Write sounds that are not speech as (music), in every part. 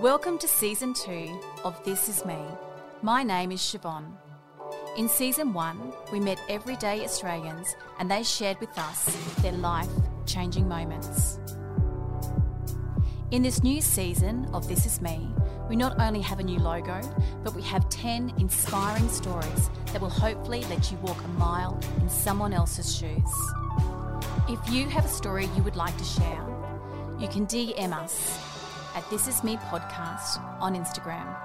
Welcome to season two of This Is Me. My name is Siobhan. In season one, we met everyday Australians and they shared with us their life changing moments. In this new season of This Is Me, we not only have a new logo, but we have 10 inspiring stories that will hopefully let you walk a mile in someone else's shoes. If you have a story you would like to share, you can DM us at This Is Me Podcast on Instagram.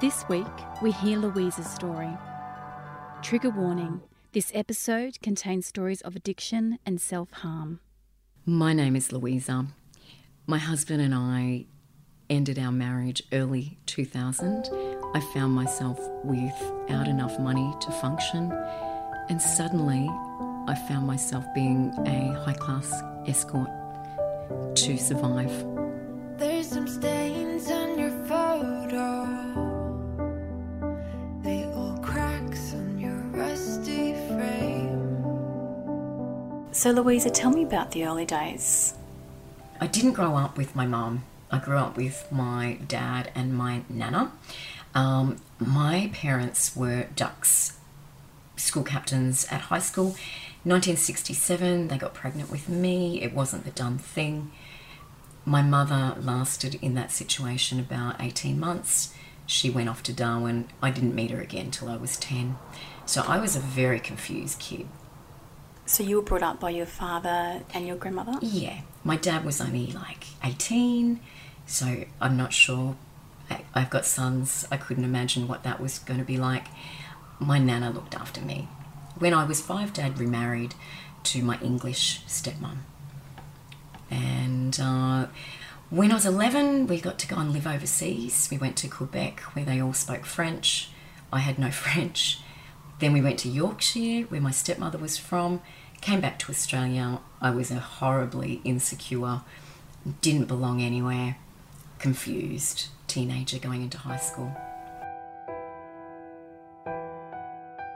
This week, we hear Louisa's story. Trigger warning this episode contains stories of addiction and self harm. My name is Louisa. My husband and I ended our marriage early 2000. I found myself without enough money to function, and suddenly I found myself being a high class escort to survive. There's some stains on your photo. They all cracks on your rusty frame. So, Louisa, tell me about the early days. I didn't grow up with my mum. I grew up with my dad and my nana. Um, my parents were dux, school captains at high school. 1967, they got pregnant with me. It wasn't the dumb thing. My mother lasted in that situation about 18 months. She went off to Darwin. I didn't meet her again till I was 10. So I was a very confused kid. So, you were brought up by your father and your grandmother? Yeah, my dad was only like 18, so I'm not sure. I, I've got sons, I couldn't imagine what that was going to be like. My nana looked after me. When I was five, dad remarried to my English stepmom. And uh, when I was 11, we got to go and live overseas. We went to Quebec where they all spoke French. I had no (laughs) French. Then we went to Yorkshire where my stepmother was from. Came back to Australia. I was a horribly insecure, didn't belong anywhere, confused teenager going into high school.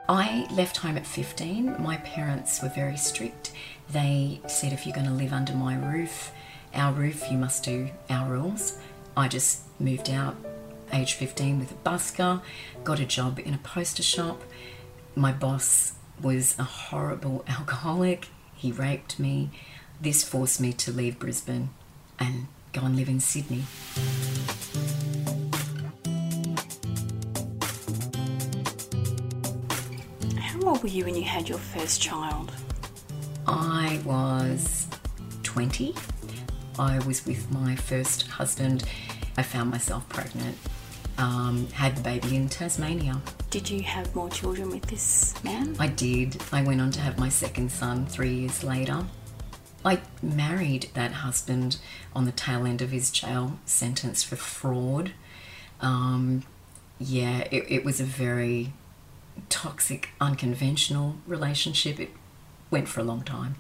I left home at 15. My parents were very strict. They said, if you're going to live under my roof, our roof, you must do our rules. I just moved out age 15 with a busker, got a job in a poster shop. My boss was a horrible (laughs) alcoholic. He raped me. This forced me to leave Brisbane and go and live in Sydney. Old were you when you had your first child? I was 20. I was with my first husband. I found myself pregnant. Um, had the baby in Tasmania. Did you have more children with this man? I did. I went on to have my second son three years later. I married that husband on the tail end of his jail sentence for fraud. Um, yeah, it, it was a very toxic, unconventional relationship. It went for a long time.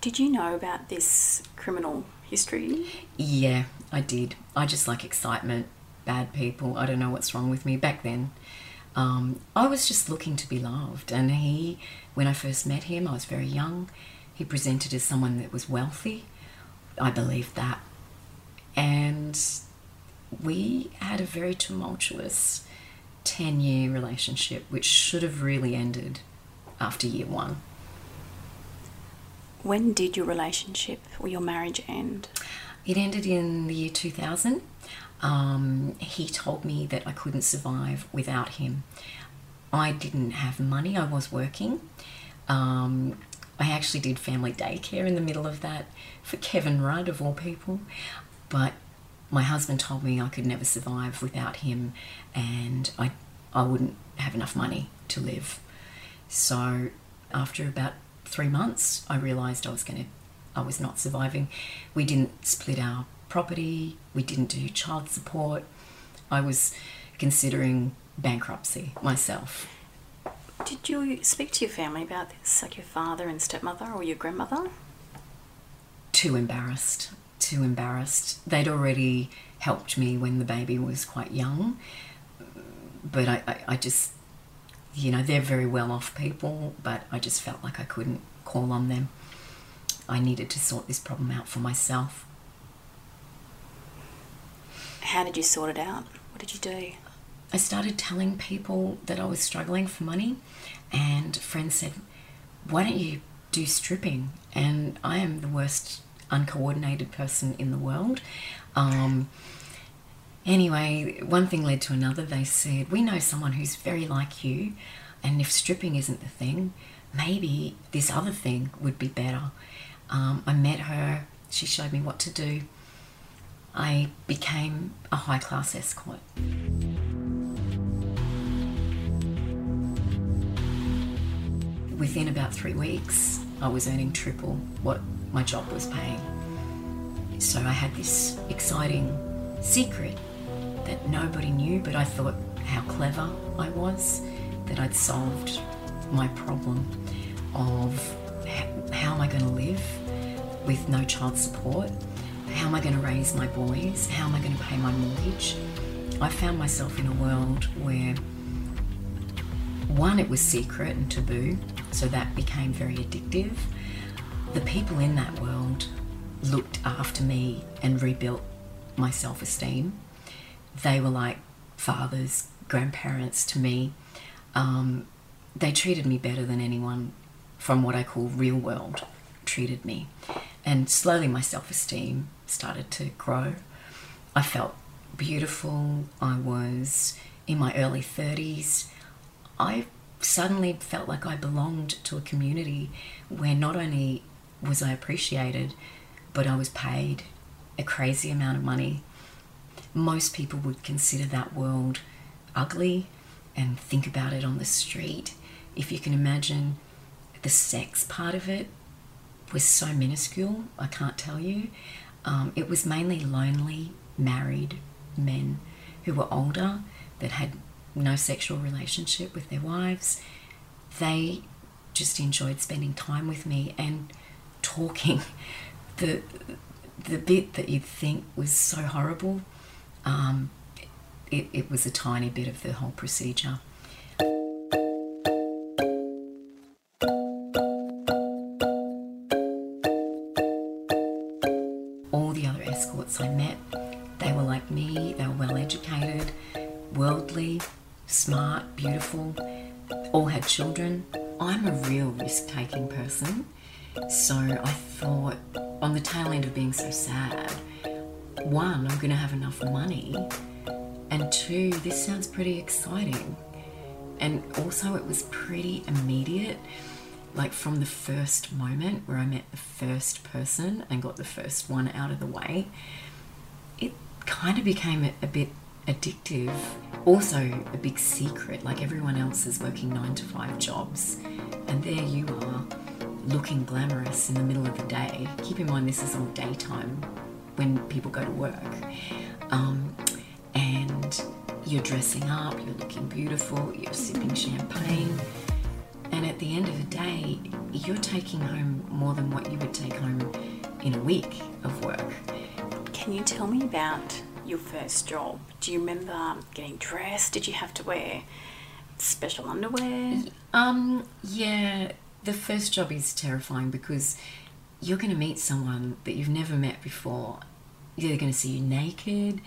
Did you know about this criminal history? Yeah, I did. I just like excitement, bad people. I don't know what's wrong with me. Back then, um, I was just looking to be loved. And he, when I first met him, I was very young. He presented as someone that was wealthy. I believed that. And we had a very tumultuous 10 year relationship, which should have really ended after year one. When did your relationship or your marriage end? It ended in the year 2000. Um, he told me that I couldn't survive without him. I didn't have money, I was working. Um, I actually did family daycare in the middle of that for Kevin Rudd, of all people. But my husband told me I could never survive without him and I, I wouldn't have enough money to live. So after about three months, I realised I was going to, I was not surviving. We didn't split our property. We didn't do child support. I was considering bankruptcy myself. Did you speak to your family about this, like your father and stepmother or your grandmother? Too embarrassed. Too embarrassed. They'd already helped me when the baby was quite young, but I, I, I just, you know, they're very well off people, but I just felt like I couldn't call on them. I needed to sort this problem out for myself. How did you sort it out? What did you do? I started telling people that I was struggling for money, and friends said, Why don't you do stripping? And I am the worst uncoordinated person in the world. Um, anyway, one thing led to another. They said, We know someone who's very like you, and if stripping isn't the thing, maybe this other thing would be better. Um, I met her, she showed me what to do. I became a high class escort. Within about three weeks, I was earning triple what my job was paying. So I had this exciting secret that nobody knew, but I thought how clever I was that I'd solved my problem of how am I going to live with no child support? How am I going to raise my boys? How am I going to pay my mortgage? I found myself in a world where one, it was secret and taboo, so that became very addictive. The people in that world looked after me and rebuilt my self esteem. They were like fathers, grandparents to me. Um, they treated me better than anyone from what I call real world treated me. And slowly my self esteem started to grow. I felt beautiful. I was in my early 30s. I suddenly felt like I belonged to a community where not only was I appreciated, but I was paid a crazy amount of money. Most people would consider that world ugly and think about it on the street. If you can imagine the sex part of it was so minuscule, I can't tell you. Um, it was mainly lonely, married men who were older that had no sexual relationship with their wives. They just enjoyed spending time with me and talking. The the bit that you'd think was so horrible, um, it, it was a tiny bit of the whole procedure. All the other escorts I met, they were like me, they were well educated, worldly, smart, beautiful, all had children. I'm a real risk taking person, so I thought on the tail end of being so sad, one, I'm going to have enough money, and two, this sounds pretty exciting. And also, it was pretty immediate, like from the first moment where I met the first person and got the first one out of the way, it kind of became a, a bit addictive. Also, a big secret like everyone else is working nine to five jobs, and there you are looking glamorous in the middle of the day. Keep in mind, this is all daytime when people go to work. Um, and you're dressing up, you're looking beautiful, you're sipping champagne, and at the end of the day, you're taking home more than what you would take home in a week of work. Can you tell me about your first job? Do you remember getting dressed? Did you have to wear special underwear? Um, yeah, the first job is terrifying because you're going to meet someone that you've never met before. They're going to see you naked.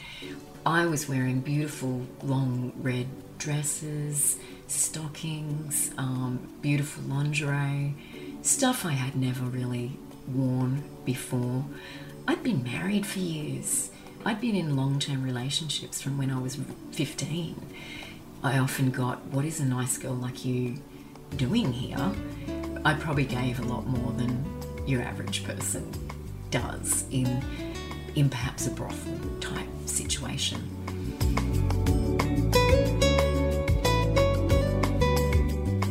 I was wearing beautiful long red dresses, stockings, um, beautiful lingerie, stuff I had never really worn before. I'd been married for years. I'd been in long term relationships from when I was 15. I often got, What is a nice girl like you doing here? I probably gave a lot more than your average person does in, in perhaps a brothel type situation.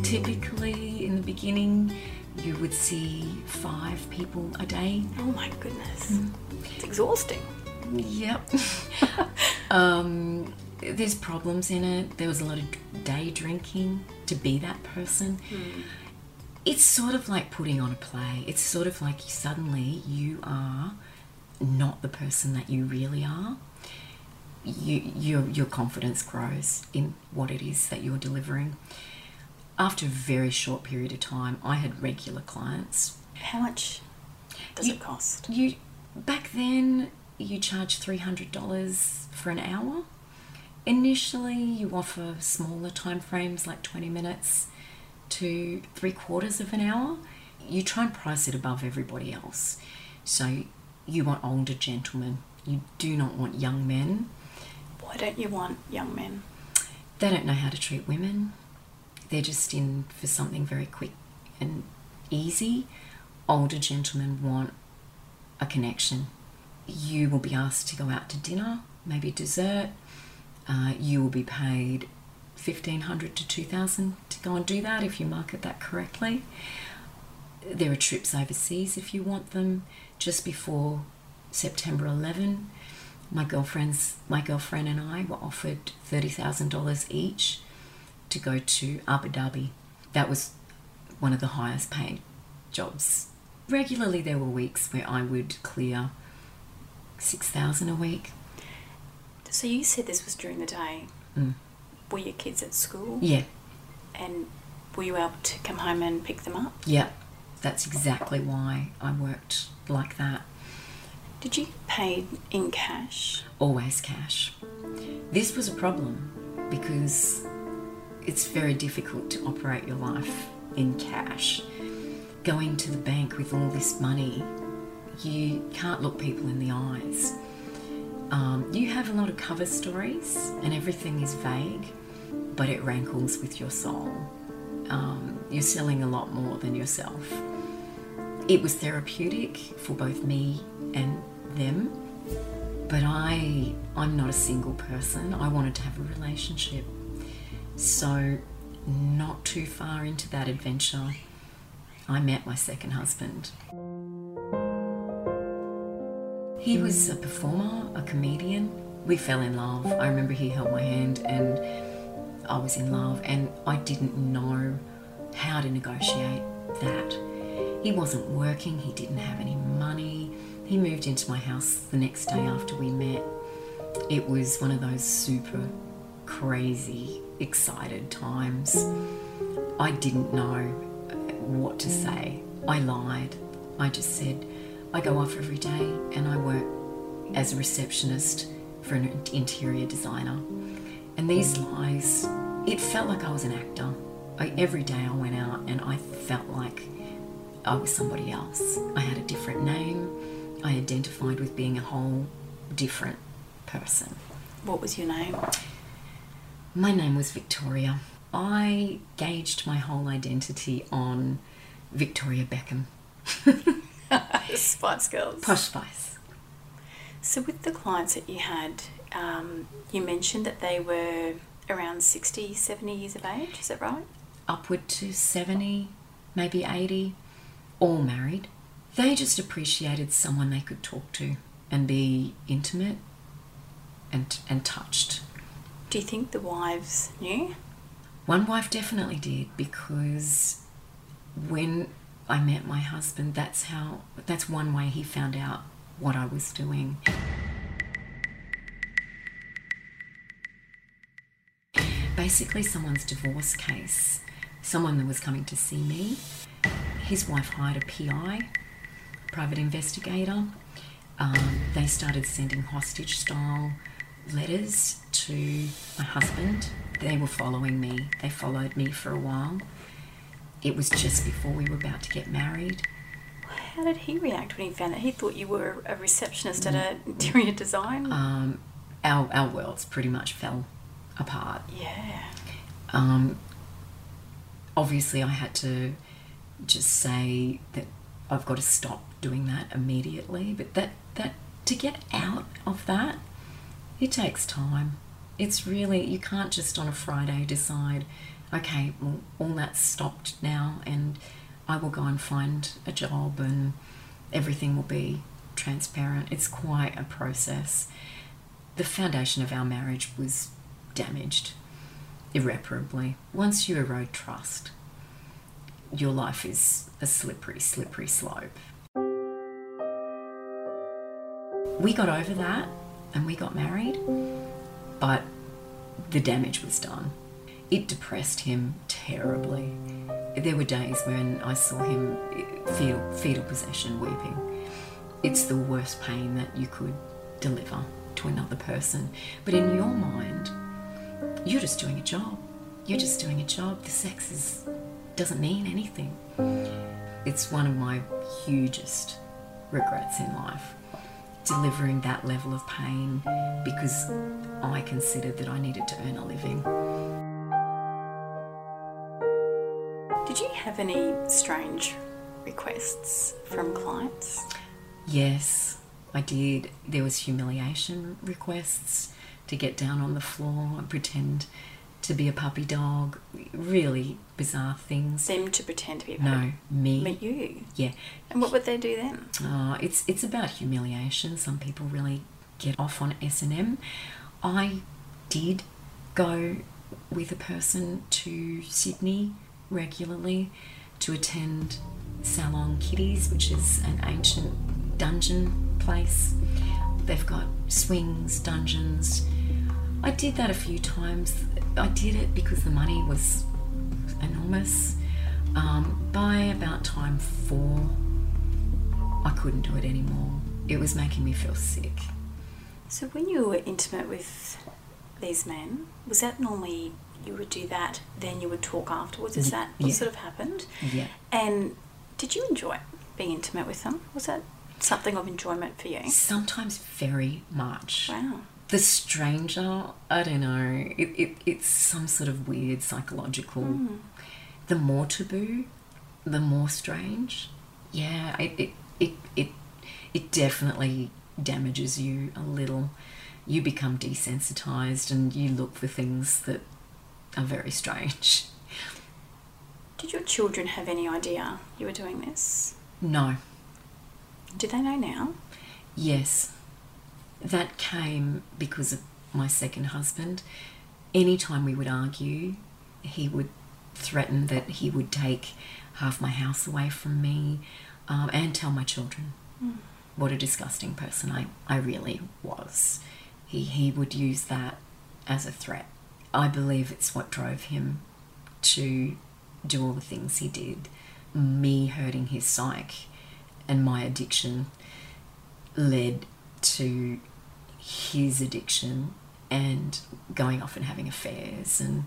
Typically, in the beginning, you would see five people a day. Oh my goodness. It's exhausting. Yep. (laughs) um, there's problems in it. There was a lot of day drinking to be that person. It's sort of like putting on a play. It's sort of like suddenly you are not the person that you really are. You, your, your confidence grows in what it is that you're delivering. After a very short period of time, I had regular clients How much does You- it cost? you back then you charge $300 for an hour. Initially, you offer smaller time frames like 20 minutes to three quarters of an hour. You try and price it above everybody else. So you want older gentlemen. You do not want young men. Why don't you want young men? They don't know how to treat women. They're just in for something very quick and easy. Older gentlemen want a connection. You will be asked to go out to dinner, maybe dessert. Uh, you will be paid fifteen hundred to two thousand to go and do that if you market that correctly. There are trips overseas if you want them. Just before September 11, my girlfriends, my girlfriend and I were offered thirty thousand dollars each to go to Abu Dhabi. That was one of the highest paid jobs. Regularly, there were weeks where I would clear six thousand a week. So you said this was during the day. Mm. Were your kids at school? Yeah, And were you able to come home and pick them up? yeah, that's exactly why I worked like that. Did you get paid in cash? always cash. This was a problem because it's very difficult to operate your life in cash. Going to the bank with all this money, you can't look people in the eyes. Um, you have a lot of cover stories and everything is vague, but it rankles with your soul. Um, you're selling a lot more than yourself. It was therapeutic for both me and them but I I'm not a single person. I wanted to have a relationship. So not too far into that adventure, I met my second husband. He was a performer, a comedian. We fell in love. I remember he held my hand and I was in love and I didn't know how to negotiate that. He wasn't working, he didn't have any money. He moved into my house the next day after we met. It was one of those super crazy, excited times. I didn't know uh, what to say. I lied. I just said, I go off every day and I work as a receptionist for an interior designer. And these lies, it felt like I was an actor. I, every day I went out and I felt like I was somebody else. I had a different name. I identified with being a whole different person. What was your name? My name was Victoria. I gauged my whole identity on Victoria Beckham. (laughs) Spice Girls. Posh Spice. So with the clients that you had, um, you mentioned that they were around 60, 70 years of age, is that right? Upward to 70, maybe 80, all married. They just appreciated someone they could talk to and be intimate and, and touched. Do you think the wives knew? One wife definitely did because when I met my husband, that's how that's one way he found out what I was doing. Basically, someone's divorce case, someone that was coming to see me, his wife hired a PI, private investigator. Um, they started sending hostage style letters to my husband. They were following me. They followed me for a while. It was just before we were about to get married. How did he react when he found out? He thought you were a receptionist at an interior design. Um, our, our worlds pretty much fell apart. yeah. Um, obviously, I had to just say that I've got to stop doing that immediately. But that that to get out of that, it takes time. It's really you can't just on a Friday decide, okay, well, all that's stopped now, and I will go and find a job, and everything will be transparent. It's quite a process. The foundation of our marriage was damaged irreparably. Once you erode trust, your life is a slippery, slippery slope. We got over that and we got married, but the damage was done. It depressed him terribly. There were days when I saw him feel fetal possession weeping. It's the worst pain that you could deliver to another person. But in your mind, you're just doing a job. You're just doing a job. The sex is, doesn't mean anything. It's one of my hugest regrets in life. Delivering that level of pain because I considered that I needed to earn a living. Did you have any strange requests from clients? Yes, I did. There was humiliation requests to get down on the floor and pretend to be a puppy dog. Really bizarre things. Them to pretend to be a No, me. But you. Yeah. And what would they do then? Uh, it's it's about humiliation. Some people really get off on S and M. I did go with a person to Sydney regularly to attend Salon Kitties, which is an ancient dungeon place. They've got swings, dungeons. I did that a few times. I did it because the money was enormous. Um, by about time four, I couldn't do it anymore. It was making me feel sick. So when you were intimate with these men, was that normally you would do that, then you would talk afterwards? Is that what yeah. sort of happened? Yeah. And did you enjoy being intimate with them? Was that something of enjoyment for you? Sometimes very much. Wow. The stranger, I don't know, it, it, it's some sort of weird psychological. Hmm. The more taboo, the more strange. Yeah, it, it, it, it, it definitely damages you a little. You become desensitized and you look for things that are very strange. Did your children have any idea you were doing this? No, Do they know now? Yes, that came because of my second husband. Anytime we would argue, he would threaten that he would take half my house away from me um, and tell my children what a disgusting person I, I really was. He, he would use that as a threat. I believe it's what drove him to do all the things he did. Me hurting his psyche and my addiction led to his addiction and going off and having affairs. And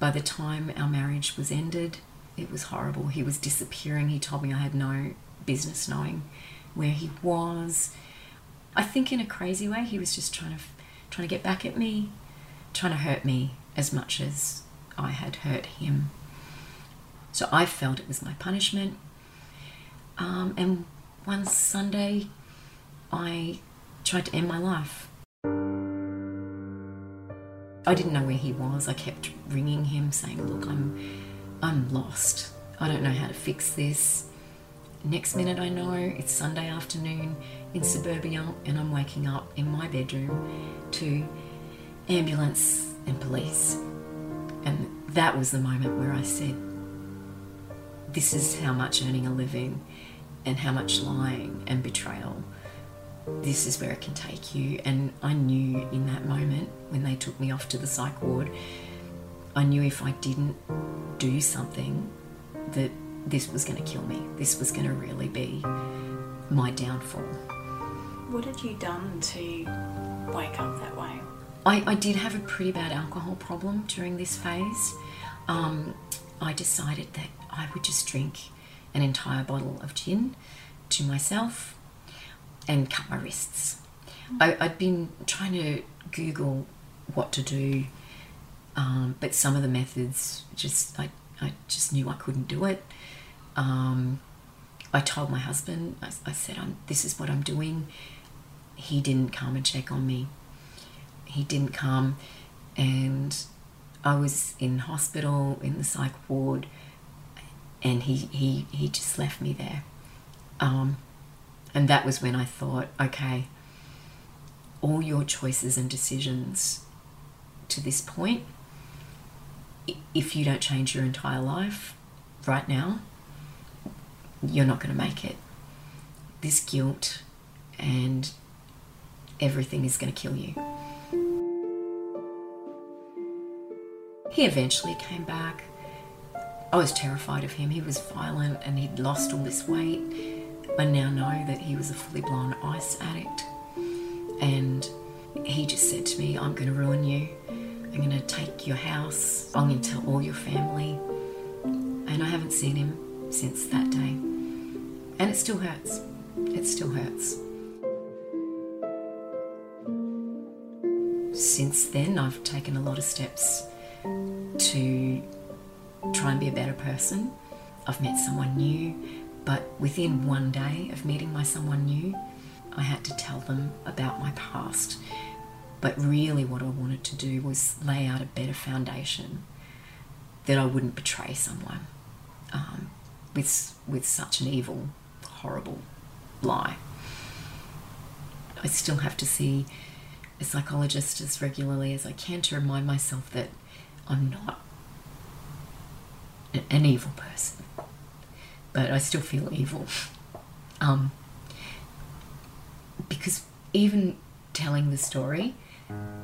by the time our marriage was ended, it was horrible. He was disappearing. He told me I had no business knowing where he was. I think in a crazy way, he was just trying to trying to get back at me, trying to hurt me as much as I had hurt him. So I felt it was my punishment. Um, and one Sunday, I tried to end my life. I didn't know where he was. I kept ringing him, saying, "Look, I'm, I'm lost. I don't know how to fix this." Next minute, I know it's Sunday afternoon in suburbia, and I'm waking up in my bedroom to ambulance and police. And that was the moment where I said, This is how much earning a living and how much lying and betrayal. This is where it can take you. And I knew in that moment when they took me off to the psych ward, I knew if I didn't do something that this was going to kill me. This was going to really be my downfall. What had you done to wake up that way? I, I did have a pretty bad alcohol problem during this phase. Um, I decided that I would just drink an entire bottle of gin to myself and cut my wrists. I, I'd been trying to Google what to do, um, but some of the methods just I, I just knew I couldn't do it. Um, I told my husband, I, I said, I'm, This is what I'm doing. He didn't come and check on me. He didn't come, and I was in hospital in the psych ward, and he, he, he just left me there. Um, and that was when I thought, okay, all your choices and decisions to this point, if you don't change your entire life right now, you're not going to make it. This guilt and everything is going to kill you. He eventually came back. I was terrified of him. He was violent and he'd lost all this weight. I now know that he was a fully blown ice addict. And he just said to me, I'm going to ruin you. I'm going to take your house. I'm going to tell all your family. And I haven't seen him since that day. And it still hurts. It still hurts. Since then, I've taken a lot of steps to try and be a better person. I've met someone new, but within one day of meeting my someone new, I had to tell them about my past. But really, what I wanted to do was lay out a better foundation that I wouldn't betray someone um, with, with such an evil, horrible lie. I still have to see a psychologist as regularly as I can to remind myself that I'm not an evil person, but I still feel evil. Um, because even telling the story,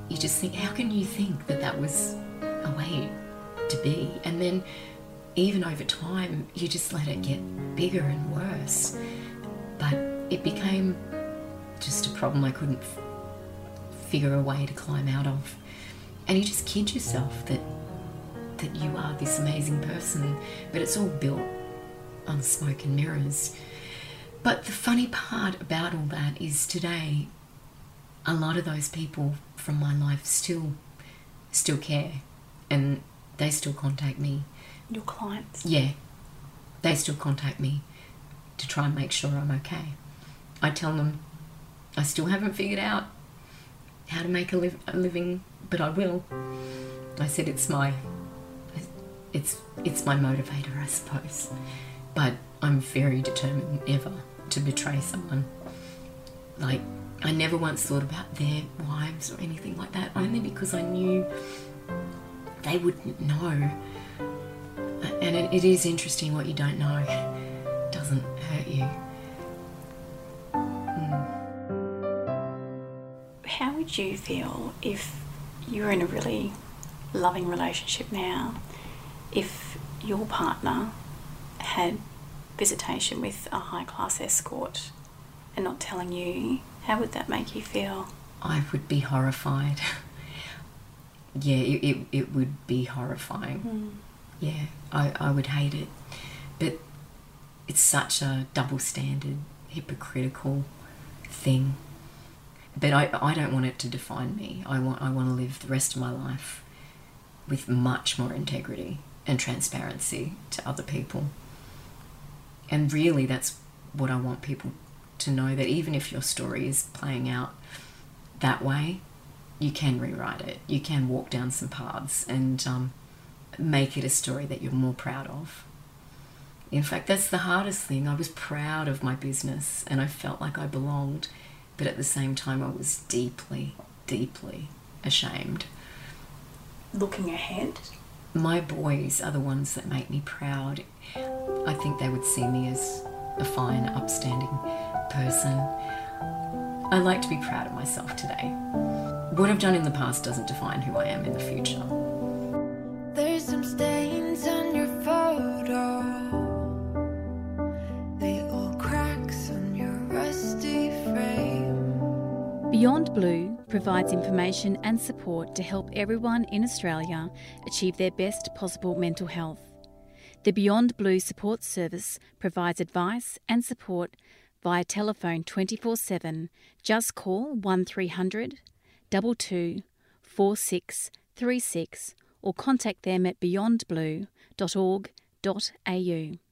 you just think, how can you think that that was a way to be? And then even over time, you just let it get bigger and worse. But it became just a problem I couldn't f- figure a way to climb out of. And you just kid yourself that that you are this amazing person, but it's all built on smoke and mirrors. But the funny part about all that is today, a lot of those people from my life still, still care, and they still contact me. Your clients. Yeah, they still contact me to try and make sure I'm okay. I tell them I still haven't figured out how to make a, a living, but I will. I said it's my it's it's my motivator, I suppose. But I'm very determined never to betray someone. Like I never once thought about their wives or anything like that, only because I knew they wouldn't know. And it, it is interesting what you don't know doesn't hurt you. Mm. How would you feel if you're in a really loving relationship now? If your partner had visitation with a high class escort and not telling you, how would that make you feel? I would be horrified. (laughs) yeah, it, it, it would be horrifying. Hmm. Yeah, I, I would hate it. But it's such a double standard, hypocritical thing. But I, I don't want it to define me. I want I want to live the rest of my life with much more integrity and transparency to other people. And really that's what I want people to know that even if your story is playing out that way, you can rewrite it. You can walk down some paths and um, make it a story that you're more proud of. In fact, that's the hardest thing. I was proud of my business and I felt like I belonged, but at the same time, I was deeply, deeply ashamed. Looking ahead, My boys are the ones that make me proud. I think they would see me as a fine, upstanding person. I like to be proud of myself today. What I've done in the past doesn't define who I am in the future. There's some stains on your photo. They all cracks on your rusty frame. Beyond Blue provides information and support to help everyone in Australia achieve their best possible mental health. The Beyond Blue Support Service provides advice and support via telephone 24 7. Just call 1300 22 4636 or contact them at beyondblue.org.au.